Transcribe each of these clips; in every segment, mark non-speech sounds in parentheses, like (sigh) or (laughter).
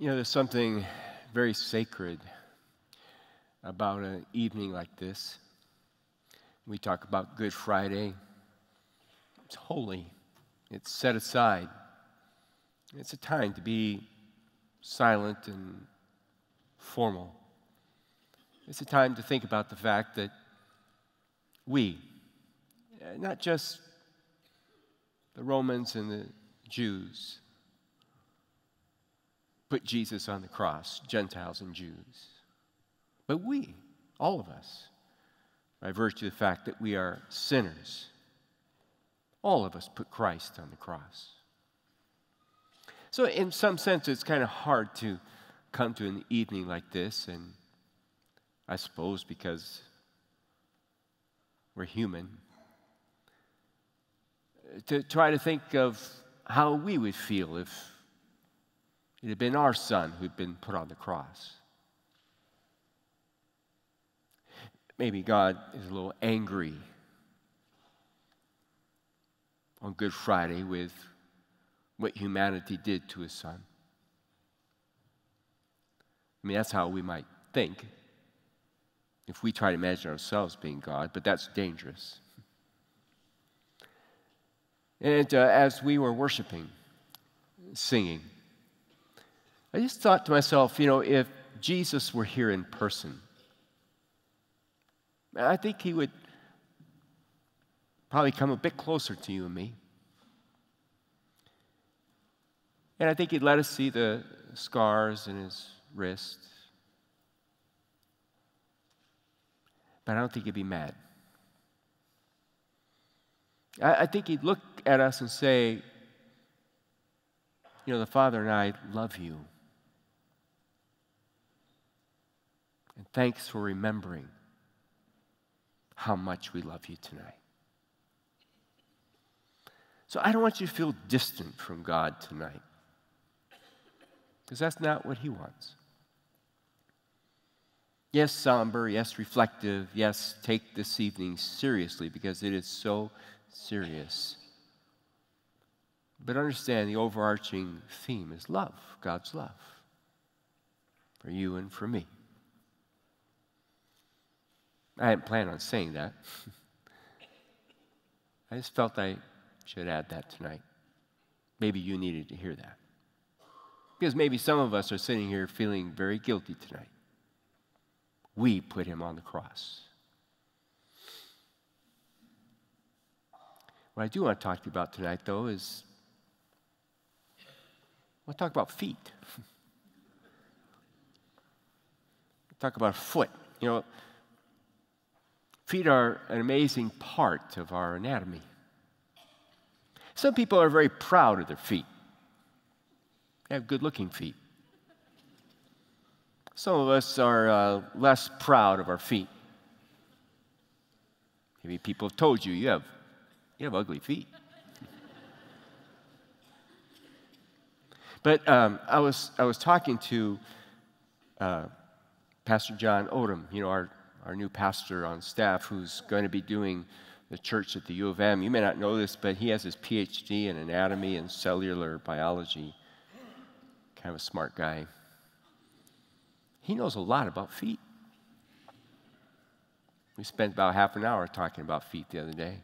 You know, there's something very sacred about an evening like this. We talk about Good Friday. It's holy, it's set aside. It's a time to be silent and formal. It's a time to think about the fact that we, not just the Romans and the Jews, put Jesus on the cross, Gentiles and Jews. But we, all of us, by virtue of the fact that we are sinners, all of us put Christ on the cross. So, in some sense, it's kind of hard to come to an evening like this, and I suppose because we're human, to try to think of how we would feel if it had been our son who'd been put on the cross. Maybe God is a little angry on Good Friday with what humanity did to his son. I mean, that's how we might think if we try to imagine ourselves being God, but that's dangerous. And uh, as we were worshiping, singing, I just thought to myself, you know, if Jesus were here in person, I think he would probably come a bit closer to you and me. And I think he'd let us see the scars in his wrist. But I don't think he'd be mad. I, I think he'd look at us and say, You know, the Father and I love you. And thanks for remembering how much we love you tonight. So I don't want you to feel distant from God tonight because that's not what He wants. Yes, somber, yes, reflective, yes, take this evening seriously because it is so serious. But understand the overarching theme is love, God's love for you and for me. I hadn't planned on saying that. (laughs) I just felt I should add that tonight. Maybe you needed to hear that. Because maybe some of us are sitting here feeling very guilty tonight. We put him on the cross. What I do want to talk to you about tonight, though, is I want to talk about feet. (laughs) talk about foot. You know, feet are an amazing part of our anatomy. Some people are very proud of their feet. They have good looking feet. Some of us are uh, less proud of our feet. Maybe people have told you you have, you have ugly feet. but um, I, was, I was talking to uh, Pastor John Odom, you know, our, our new pastor on staff who's going to be doing the church at the U of M. You may not know this, but he has his PhD in anatomy and cellular biology kind of a smart guy. He knows a lot about feet. We spent about half an hour talking about feet the other day.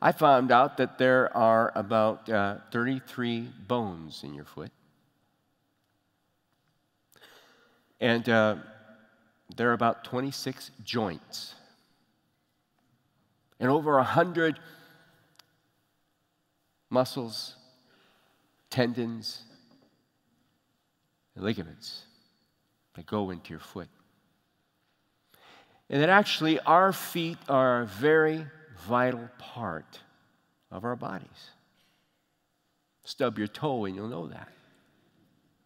I found out that there are about uh, 33 bones in your foot. And uh, there are about 26 joints. And over 100 muscles tendons, and ligaments that go into your foot. And that actually our feet are a very vital part of our bodies. Stub your toe and you'll know that.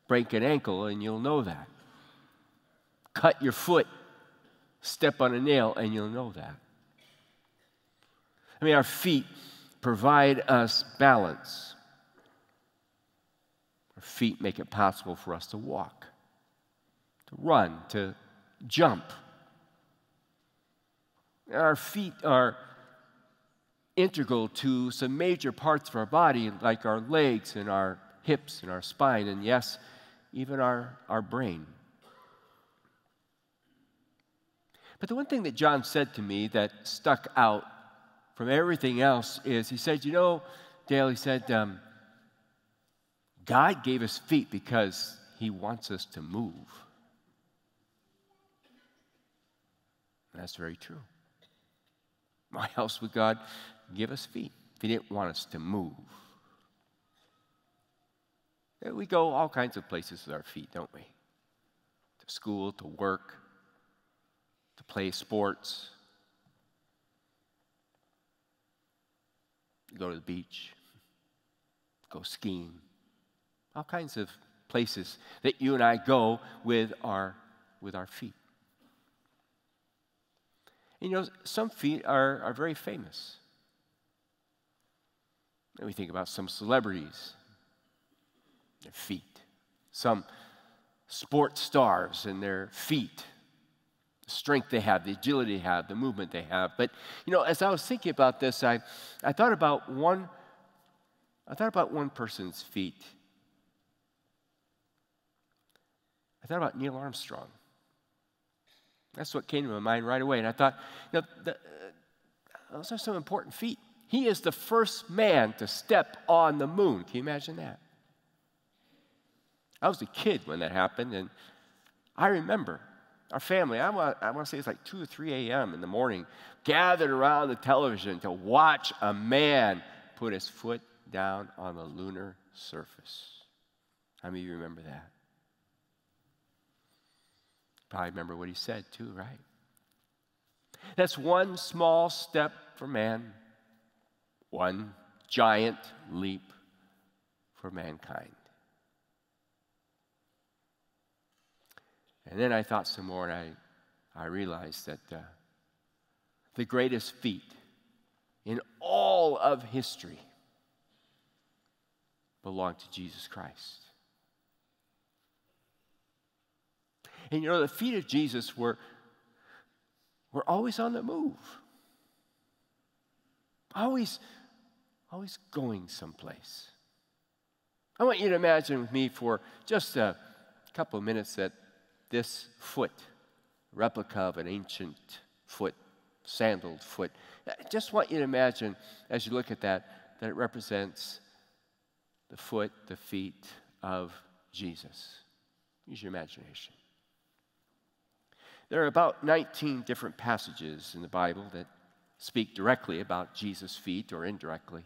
Break an ankle and you'll know that. Cut your foot, step on a nail, and you'll know that. I mean, our feet provide us balance. Our feet make it possible for us to walk, to run, to jump. Our feet are integral to some major parts of our body, like our legs and our hips and our spine, and yes, even our, our brain. But the one thing that John said to me that stuck out from everything else is he said, You know, Dale, he said, um, God gave us feet because he wants us to move. That's very true. Why else would God give us feet if He didn't want us to move? We go all kinds of places with our feet, don't we? To school, to work, play sports, go to the beach, go skiing, all kinds of places that you and I go with our, with our feet. And You know, some feet are, are very famous. And we think about some celebrities, their feet, some sports stars and their feet, strength they have, the agility they have, the movement they have. But, you know, as I was thinking about this, I, I thought about one, I thought about one person's feet. I thought about Neil Armstrong. That's what came to my mind right away. And I thought, you know, the, uh, those are some important feet. He is the first man to step on the moon. Can you imagine that? I was a kid when that happened, and I remember our family, I want, I want to say it's like 2 or 3 a.m. in the morning, gathered around the television to watch a man put his foot down on the lunar surface. How many of you remember that? Probably remember what he said too, right? That's one small step for man, one giant leap for mankind. And then I thought some more, and I, I realized that uh, the greatest feat in all of history belonged to Jesus Christ. And you know, the feet of Jesus were, were always on the move, always, always going someplace. I want you to imagine with me for just a couple of minutes that this foot, replica of an ancient foot, sandaled foot, I just want you to imagine as you look at that, that it represents the foot, the feet of Jesus. Use your imagination. There are about 19 different passages in the Bible that speak directly about Jesus' feet or indirectly.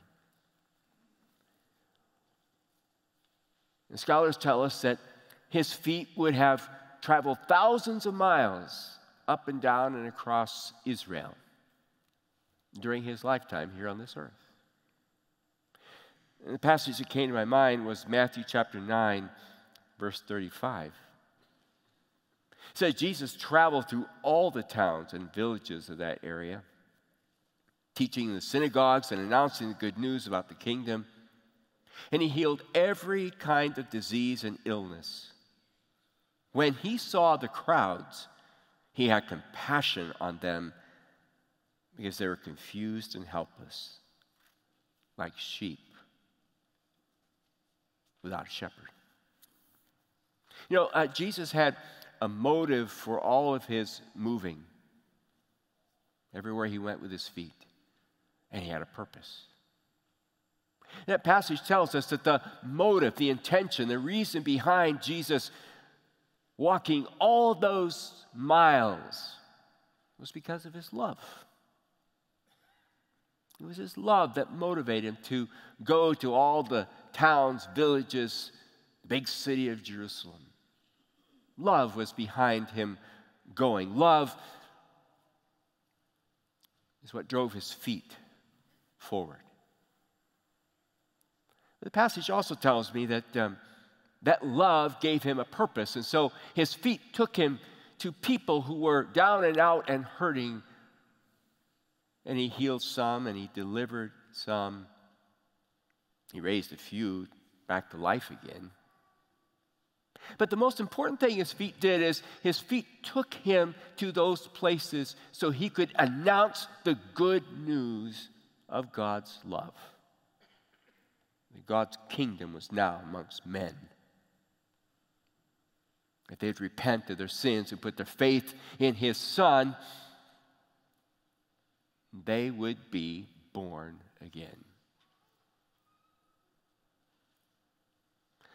And scholars tell us that his feet would have traveled thousands of miles up and down and across Israel during his lifetime here on this earth. And the passage that came to my mind was Matthew chapter 9, verse 35 It says Jesus traveled through all the towns and villages of that area, teaching in the synagogues and announcing the good news about the kingdom. And he healed every kind of disease and illness. When he saw the crowds, he had compassion on them because they were confused and helpless, like sheep without a shepherd. You know, uh, Jesus had a motive for all of his moving. Everywhere he went with his feet, and he had a purpose. That passage tells us that the motive, the intention, the reason behind Jesus walking all those miles was because of his love. It was his love that motivated him to go to all the towns, villages, big city of Jerusalem. Love was behind him going. Love is what drove his feet forward. The passage also tells me that um, that love gave him a purpose, and so his feet took him to people who were down and out and hurting, and he healed some and he delivered some. He raised a few back to life again. But the most important thing his feet did is his feet took him to those places so he could announce the good news of God's love. God's kingdom was now amongst men. If they'd repent of their sins and put their faith in his Son, they would be born again.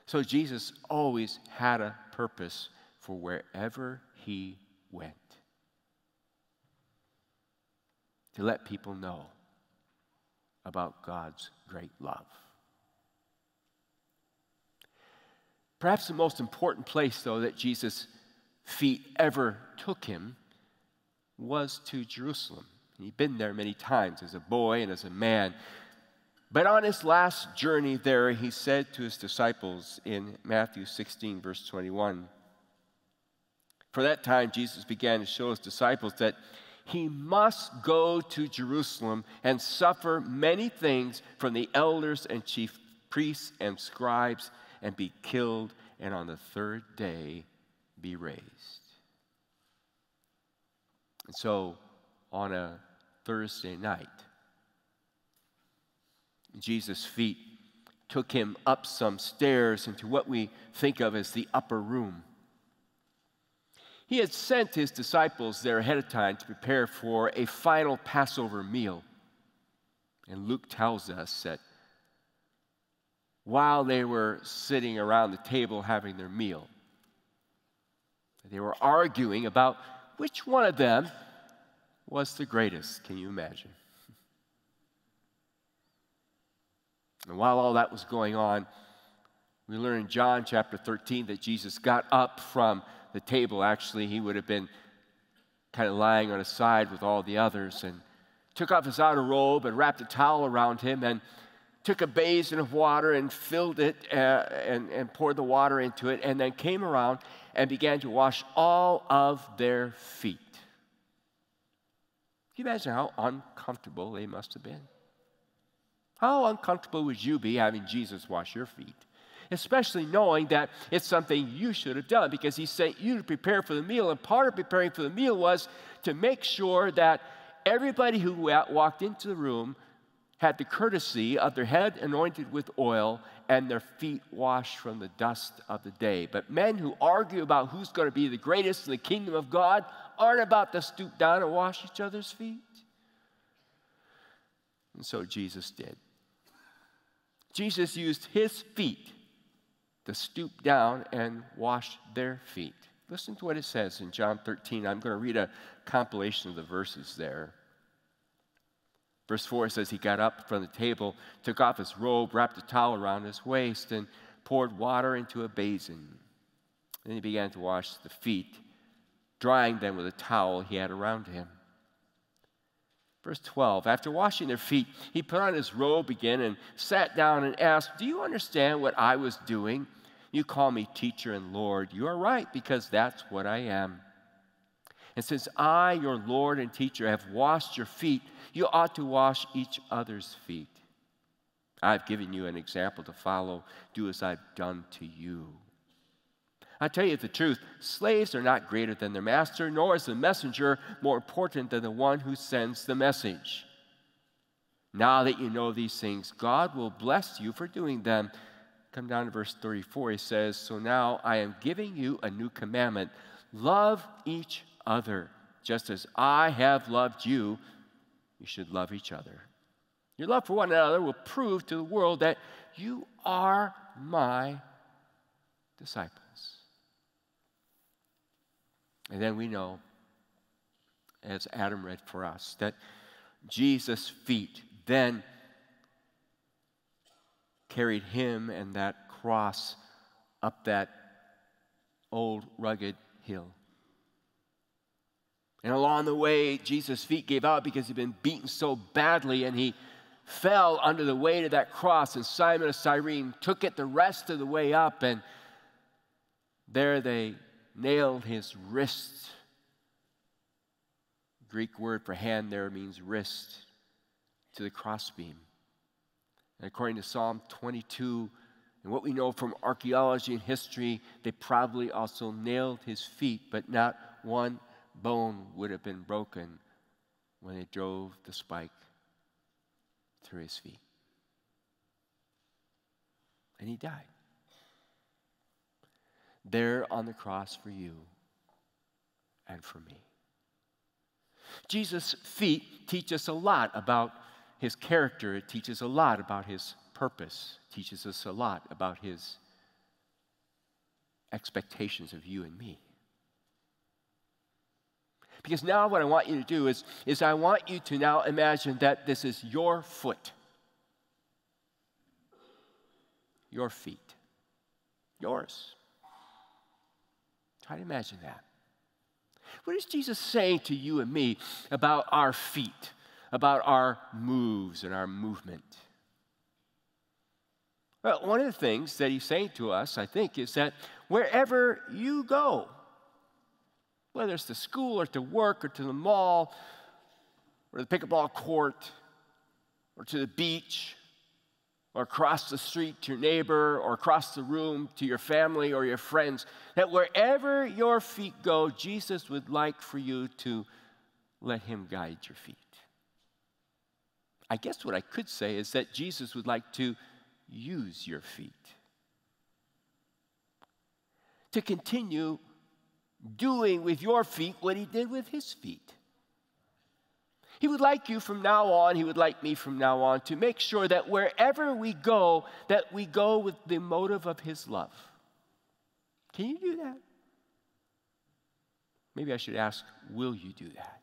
So Jesus always had a purpose for wherever he went to let people know about God's great love. Perhaps the most important place, though, that Jesus' feet ever took him was to Jerusalem. He'd been there many times as a boy and as a man. But on his last journey there, he said to his disciples in Matthew 16, verse 21, For that time, Jesus began to show his disciples that he must go to Jerusalem and suffer many things from the elders and chief priests and scribes and be killed, and on the third day be raised. And so, on a Thursday night, Jesus' feet took him up some stairs into what we think of as the upper room. He had sent his disciples there ahead of time to prepare for a final Passover meal. And Luke tells us that while they were sitting around the table having their meal, they were arguing about which one of them was the greatest. Can you imagine? And while all that was going on, we learn in John chapter 13 that Jesus got up from the table. Actually, he would have been kind of lying on his side with all the others and took off his outer robe and wrapped a towel around him and took a basin of water and filled it uh, and, and poured the water into it and then came around and began to wash all of their feet. Can you imagine how uncomfortable they must have been? How uncomfortable would you be having Jesus wash your feet? Especially knowing that it's something you should have done because he sent you to prepare for the meal. And part of preparing for the meal was to make sure that everybody who walked into the room had the courtesy of their head anointed with oil and their feet washed from the dust of the day. But men who argue about who's going to be the greatest in the kingdom of God aren't about to stoop down and wash each other's feet. And so Jesus did. Jesus used his feet to stoop down and wash their feet. Listen to what it says in John 13. I'm going to read a compilation of the verses there. Verse 4 says, He got up from the table, took off his robe, wrapped a towel around his waist, and poured water into a basin. Then he began to wash the feet, drying them with a towel he had around him. Verse 12 After washing their feet, he put on his robe again and sat down and asked, Do you understand what I was doing? You call me teacher and Lord. You are right, because that's what I am. And since I, your Lord and teacher, have washed your feet, you ought to wash each other's feet. I've given you an example to follow. Do as I've done to you. I tell you the truth slaves are not greater than their master, nor is the messenger more important than the one who sends the message. Now that you know these things, God will bless you for doing them. Come down to verse 34. He says, So now I am giving you a new commandment love each other. Just as I have loved you, you should love each other. Your love for one another will prove to the world that you are my disciples. And then we know, as Adam read for us, that Jesus' feet then carried him and that cross up that old rugged hill. And along the way, Jesus' feet gave out because he'd been beaten so badly and he fell under the weight of that cross. And Simon of Cyrene took it the rest of the way up, and there they nailed his wrist. Greek word for hand there means wrist to the crossbeam. And according to Psalm 22, and what we know from archaeology and history, they probably also nailed his feet, but not one bone would have been broken when they drove the spike through his feet. And he died. There on the cross for you and for me. Jesus' feet teach us a lot about his character. It teaches a lot about his purpose. It teaches us a lot about his expectations of you and me. Because now what I want you to do is, is I want you to now imagine that this is your foot. Your feet. Yours. Try to imagine that. What is Jesus saying to you and me about our feet, about our moves and our movement? Well, one of the things that he's saying to us, I think, is that wherever you go, whether it's to school or to work or to the mall or the pickleball court or to the beach or across the street to your neighbor or across the room to your family or your friends, that wherever your feet go, Jesus would like for you to let Him guide your feet. I guess what I could say is that Jesus would like to use your feet to continue doing with your feet what he did with his feet. He would like you from now on, he would like me from now on to make sure that wherever we go, that we go with the motive of his love. Can you do that? Maybe I should ask, will you do that?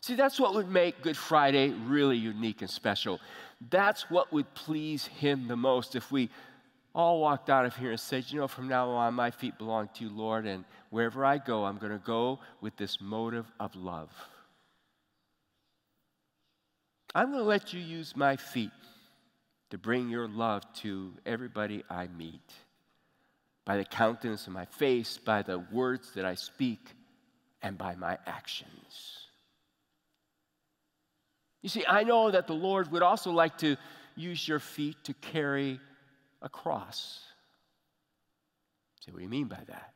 See, that's what would make Good Friday really unique and special. That's what would please him the most if we all walked out of here and said, You know, from now on, my feet belong to you, Lord, and wherever I go, I'm going to go with this motive of love. I'm going to let you use my feet to bring your love to everybody I meet by the countenance of my face, by the words that I speak, and by my actions. You see, I know that the Lord would also like to use your feet to carry a cross. Say, what do you mean by that?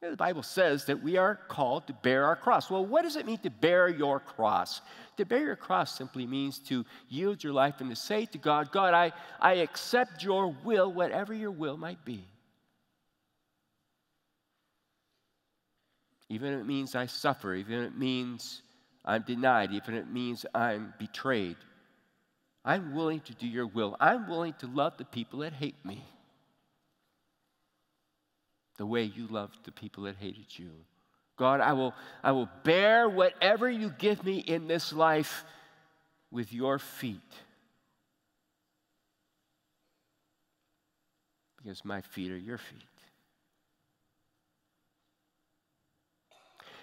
the Bible says that we are called to bear our cross. Well, what does it mean to bear your cross? To bear your cross simply means to yield your life and to say to God, God, I, I accept your will, whatever your will might be. Even if it means I suffer, even if it means I'm denied, even if it means I'm betrayed, I'm willing to do your will. I'm willing to love the people that hate me the way you loved the people that hated you. God, I will, I will bear whatever you give me in this life with your feet. Because my feet are your feet.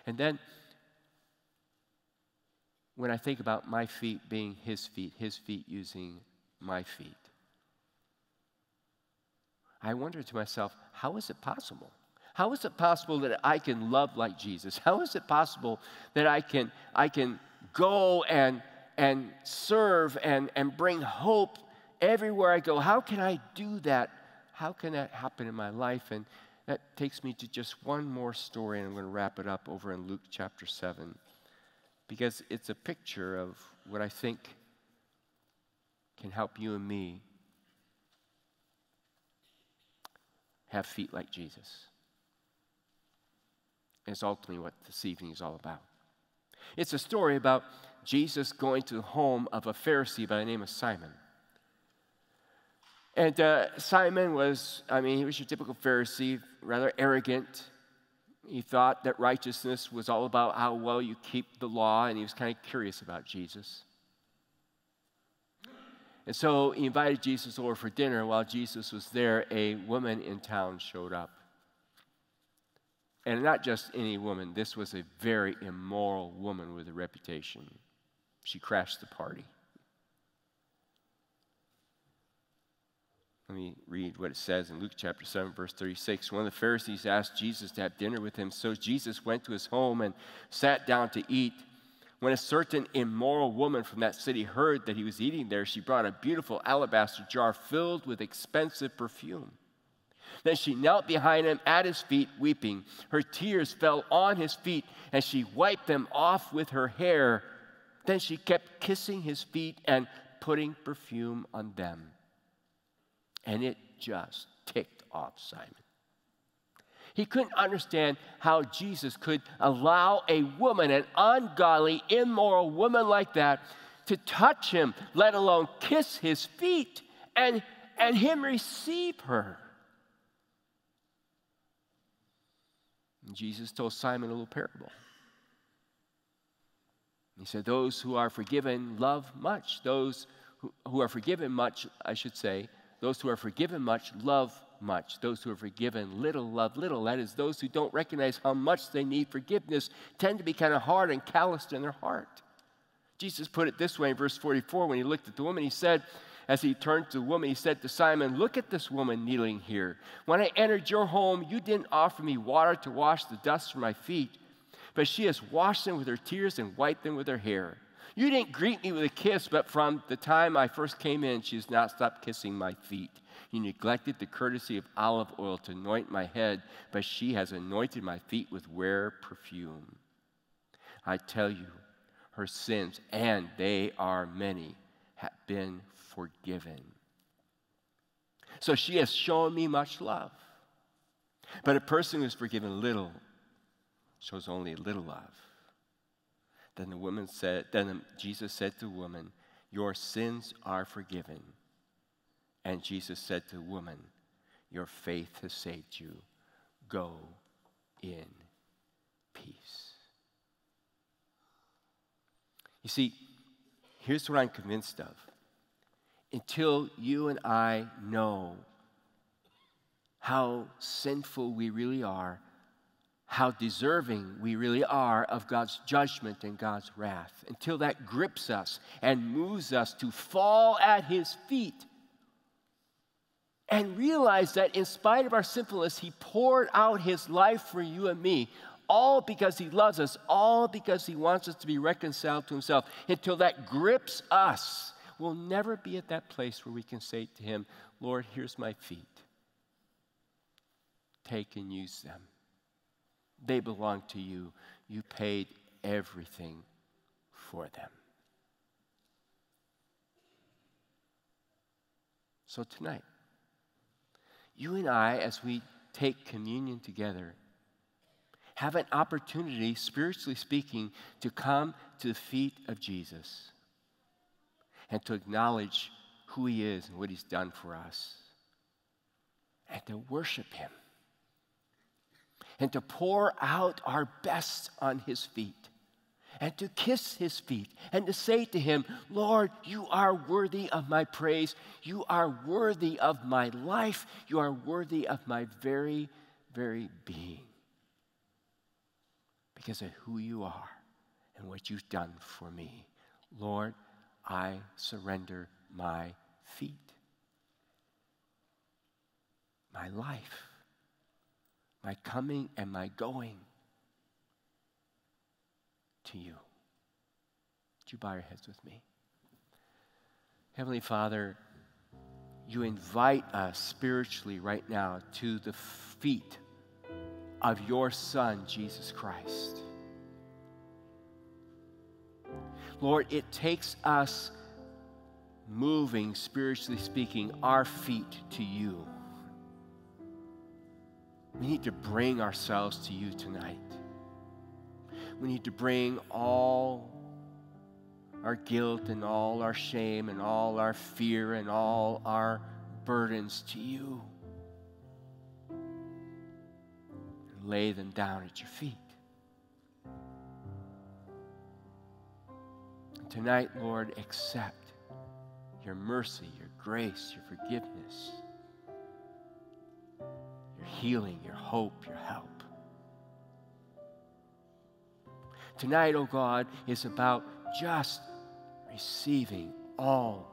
And then when I think about my feet being his feet, his feet using my feet, I wonder to myself, how is it possible? How is it possible that I can love like Jesus? How is it possible that I can, I can go and, and serve and, and bring hope everywhere I go? How can I do that? How can that happen in my life? And that takes me to just one more story, and I'm going to wrap it up over in Luke chapter 7 because it's a picture of what I think can help you and me have feet like Jesus. It's ultimately what this evening is all about. It's a story about Jesus going to the home of a Pharisee by the name of Simon. And uh, Simon was, I mean, he was your typical Pharisee, rather arrogant, he thought that righteousness was all about how well you keep the law, and he was kind of curious about Jesus. And so he invited Jesus over for dinner. While Jesus was there, a woman in town showed up. And not just any woman, this was a very immoral woman with a reputation. She crashed the party. Let me read what it says in Luke chapter 7, verse 36. One of the Pharisees asked Jesus to have dinner with him. So Jesus went to his home and sat down to eat. When a certain immoral woman from that city heard that he was eating there, she brought a beautiful alabaster jar filled with expensive perfume. Then she knelt behind him at his feet, weeping. Her tears fell on his feet, and she wiped them off with her hair. Then she kept kissing his feet and putting perfume on them. And it just ticked off Simon. He couldn't understand how Jesus could allow a woman, an ungodly, immoral woman like that, to touch him, let alone kiss his feet, and, and him receive her. And Jesus told Simon a little parable. He said, Those who are forgiven love much. Those who, who are forgiven much, I should say, those who are forgiven much love much. Those who are forgiven little love little. That is, those who don't recognize how much they need forgiveness tend to be kind of hard and calloused in their heart. Jesus put it this way in verse 44 when he looked at the woman. He said, as he turned to the woman, he said to Simon, Look at this woman kneeling here. When I entered your home, you didn't offer me water to wash the dust from my feet, but she has washed them with her tears and wiped them with her hair. You didn't greet me with a kiss, but from the time I first came in, she has not stopped kissing my feet. You neglected the courtesy of olive oil to anoint my head, but she has anointed my feet with rare perfume. I tell you, her sins, and they are many, have been forgiven. So she has shown me much love. But a person who is forgiven little shows only a little love. Then the woman said, then Jesus said to the woman, Your sins are forgiven. And Jesus said to the woman, Your faith has saved you. Go in peace. You see, here's what I'm convinced of. Until you and I know how sinful we really are, how deserving we really are of God's judgment and God's wrath, until that grips us and moves us to fall at His feet and realize that in spite of our sinfulness, He poured out His life for you and me, all because He loves us, all because He wants us to be reconciled to Himself. Until that grips us, we'll never be at that place where we can say to Him, Lord, here's my feet. Take and use them. They belong to you. You paid everything for them. So tonight, you and I, as we take communion together, have an opportunity, spiritually speaking, to come to the feet of Jesus and to acknowledge who he is and what he's done for us and to worship him and to pour out our best on his feet and to kiss his feet and to say to him, Lord, you are worthy of my praise. You are worthy of my life. You are worthy of my very, very being because of who you are and what you've done for me. Lord, I surrender my feet, my life, my coming and my going to you. Would you bow your heads with me? Heavenly Father, you invite us spiritually right now to the feet of your Son, Jesus Christ. Lord, it takes us moving, spiritually speaking, our feet to you. We need to bring ourselves to you tonight we need to bring all our guilt and all our shame and all our fear and all our burdens to you. And lay them down at your feet. And tonight, Lord, accept your mercy, your grace, your forgiveness, healing, your hope, your help. Tonight, oh God, is about just receiving all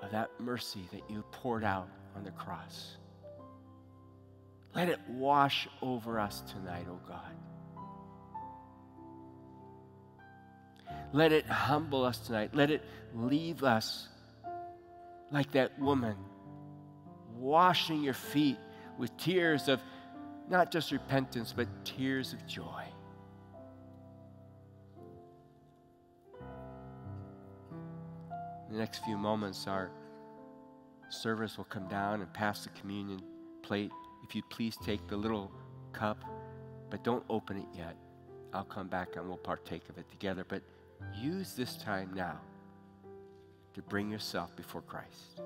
of that mercy that you poured out on the cross. Let it wash over us tonight, oh God. Let it humble us tonight. Let it leave us like that woman, washing your feet with tears of not just repentance, but tears of joy. the next few moments, our service will come down and pass the communion plate. If you'd please take the little cup, but don't open it yet. I'll come back and we'll partake of it together. But use this time now to bring yourself before Christ.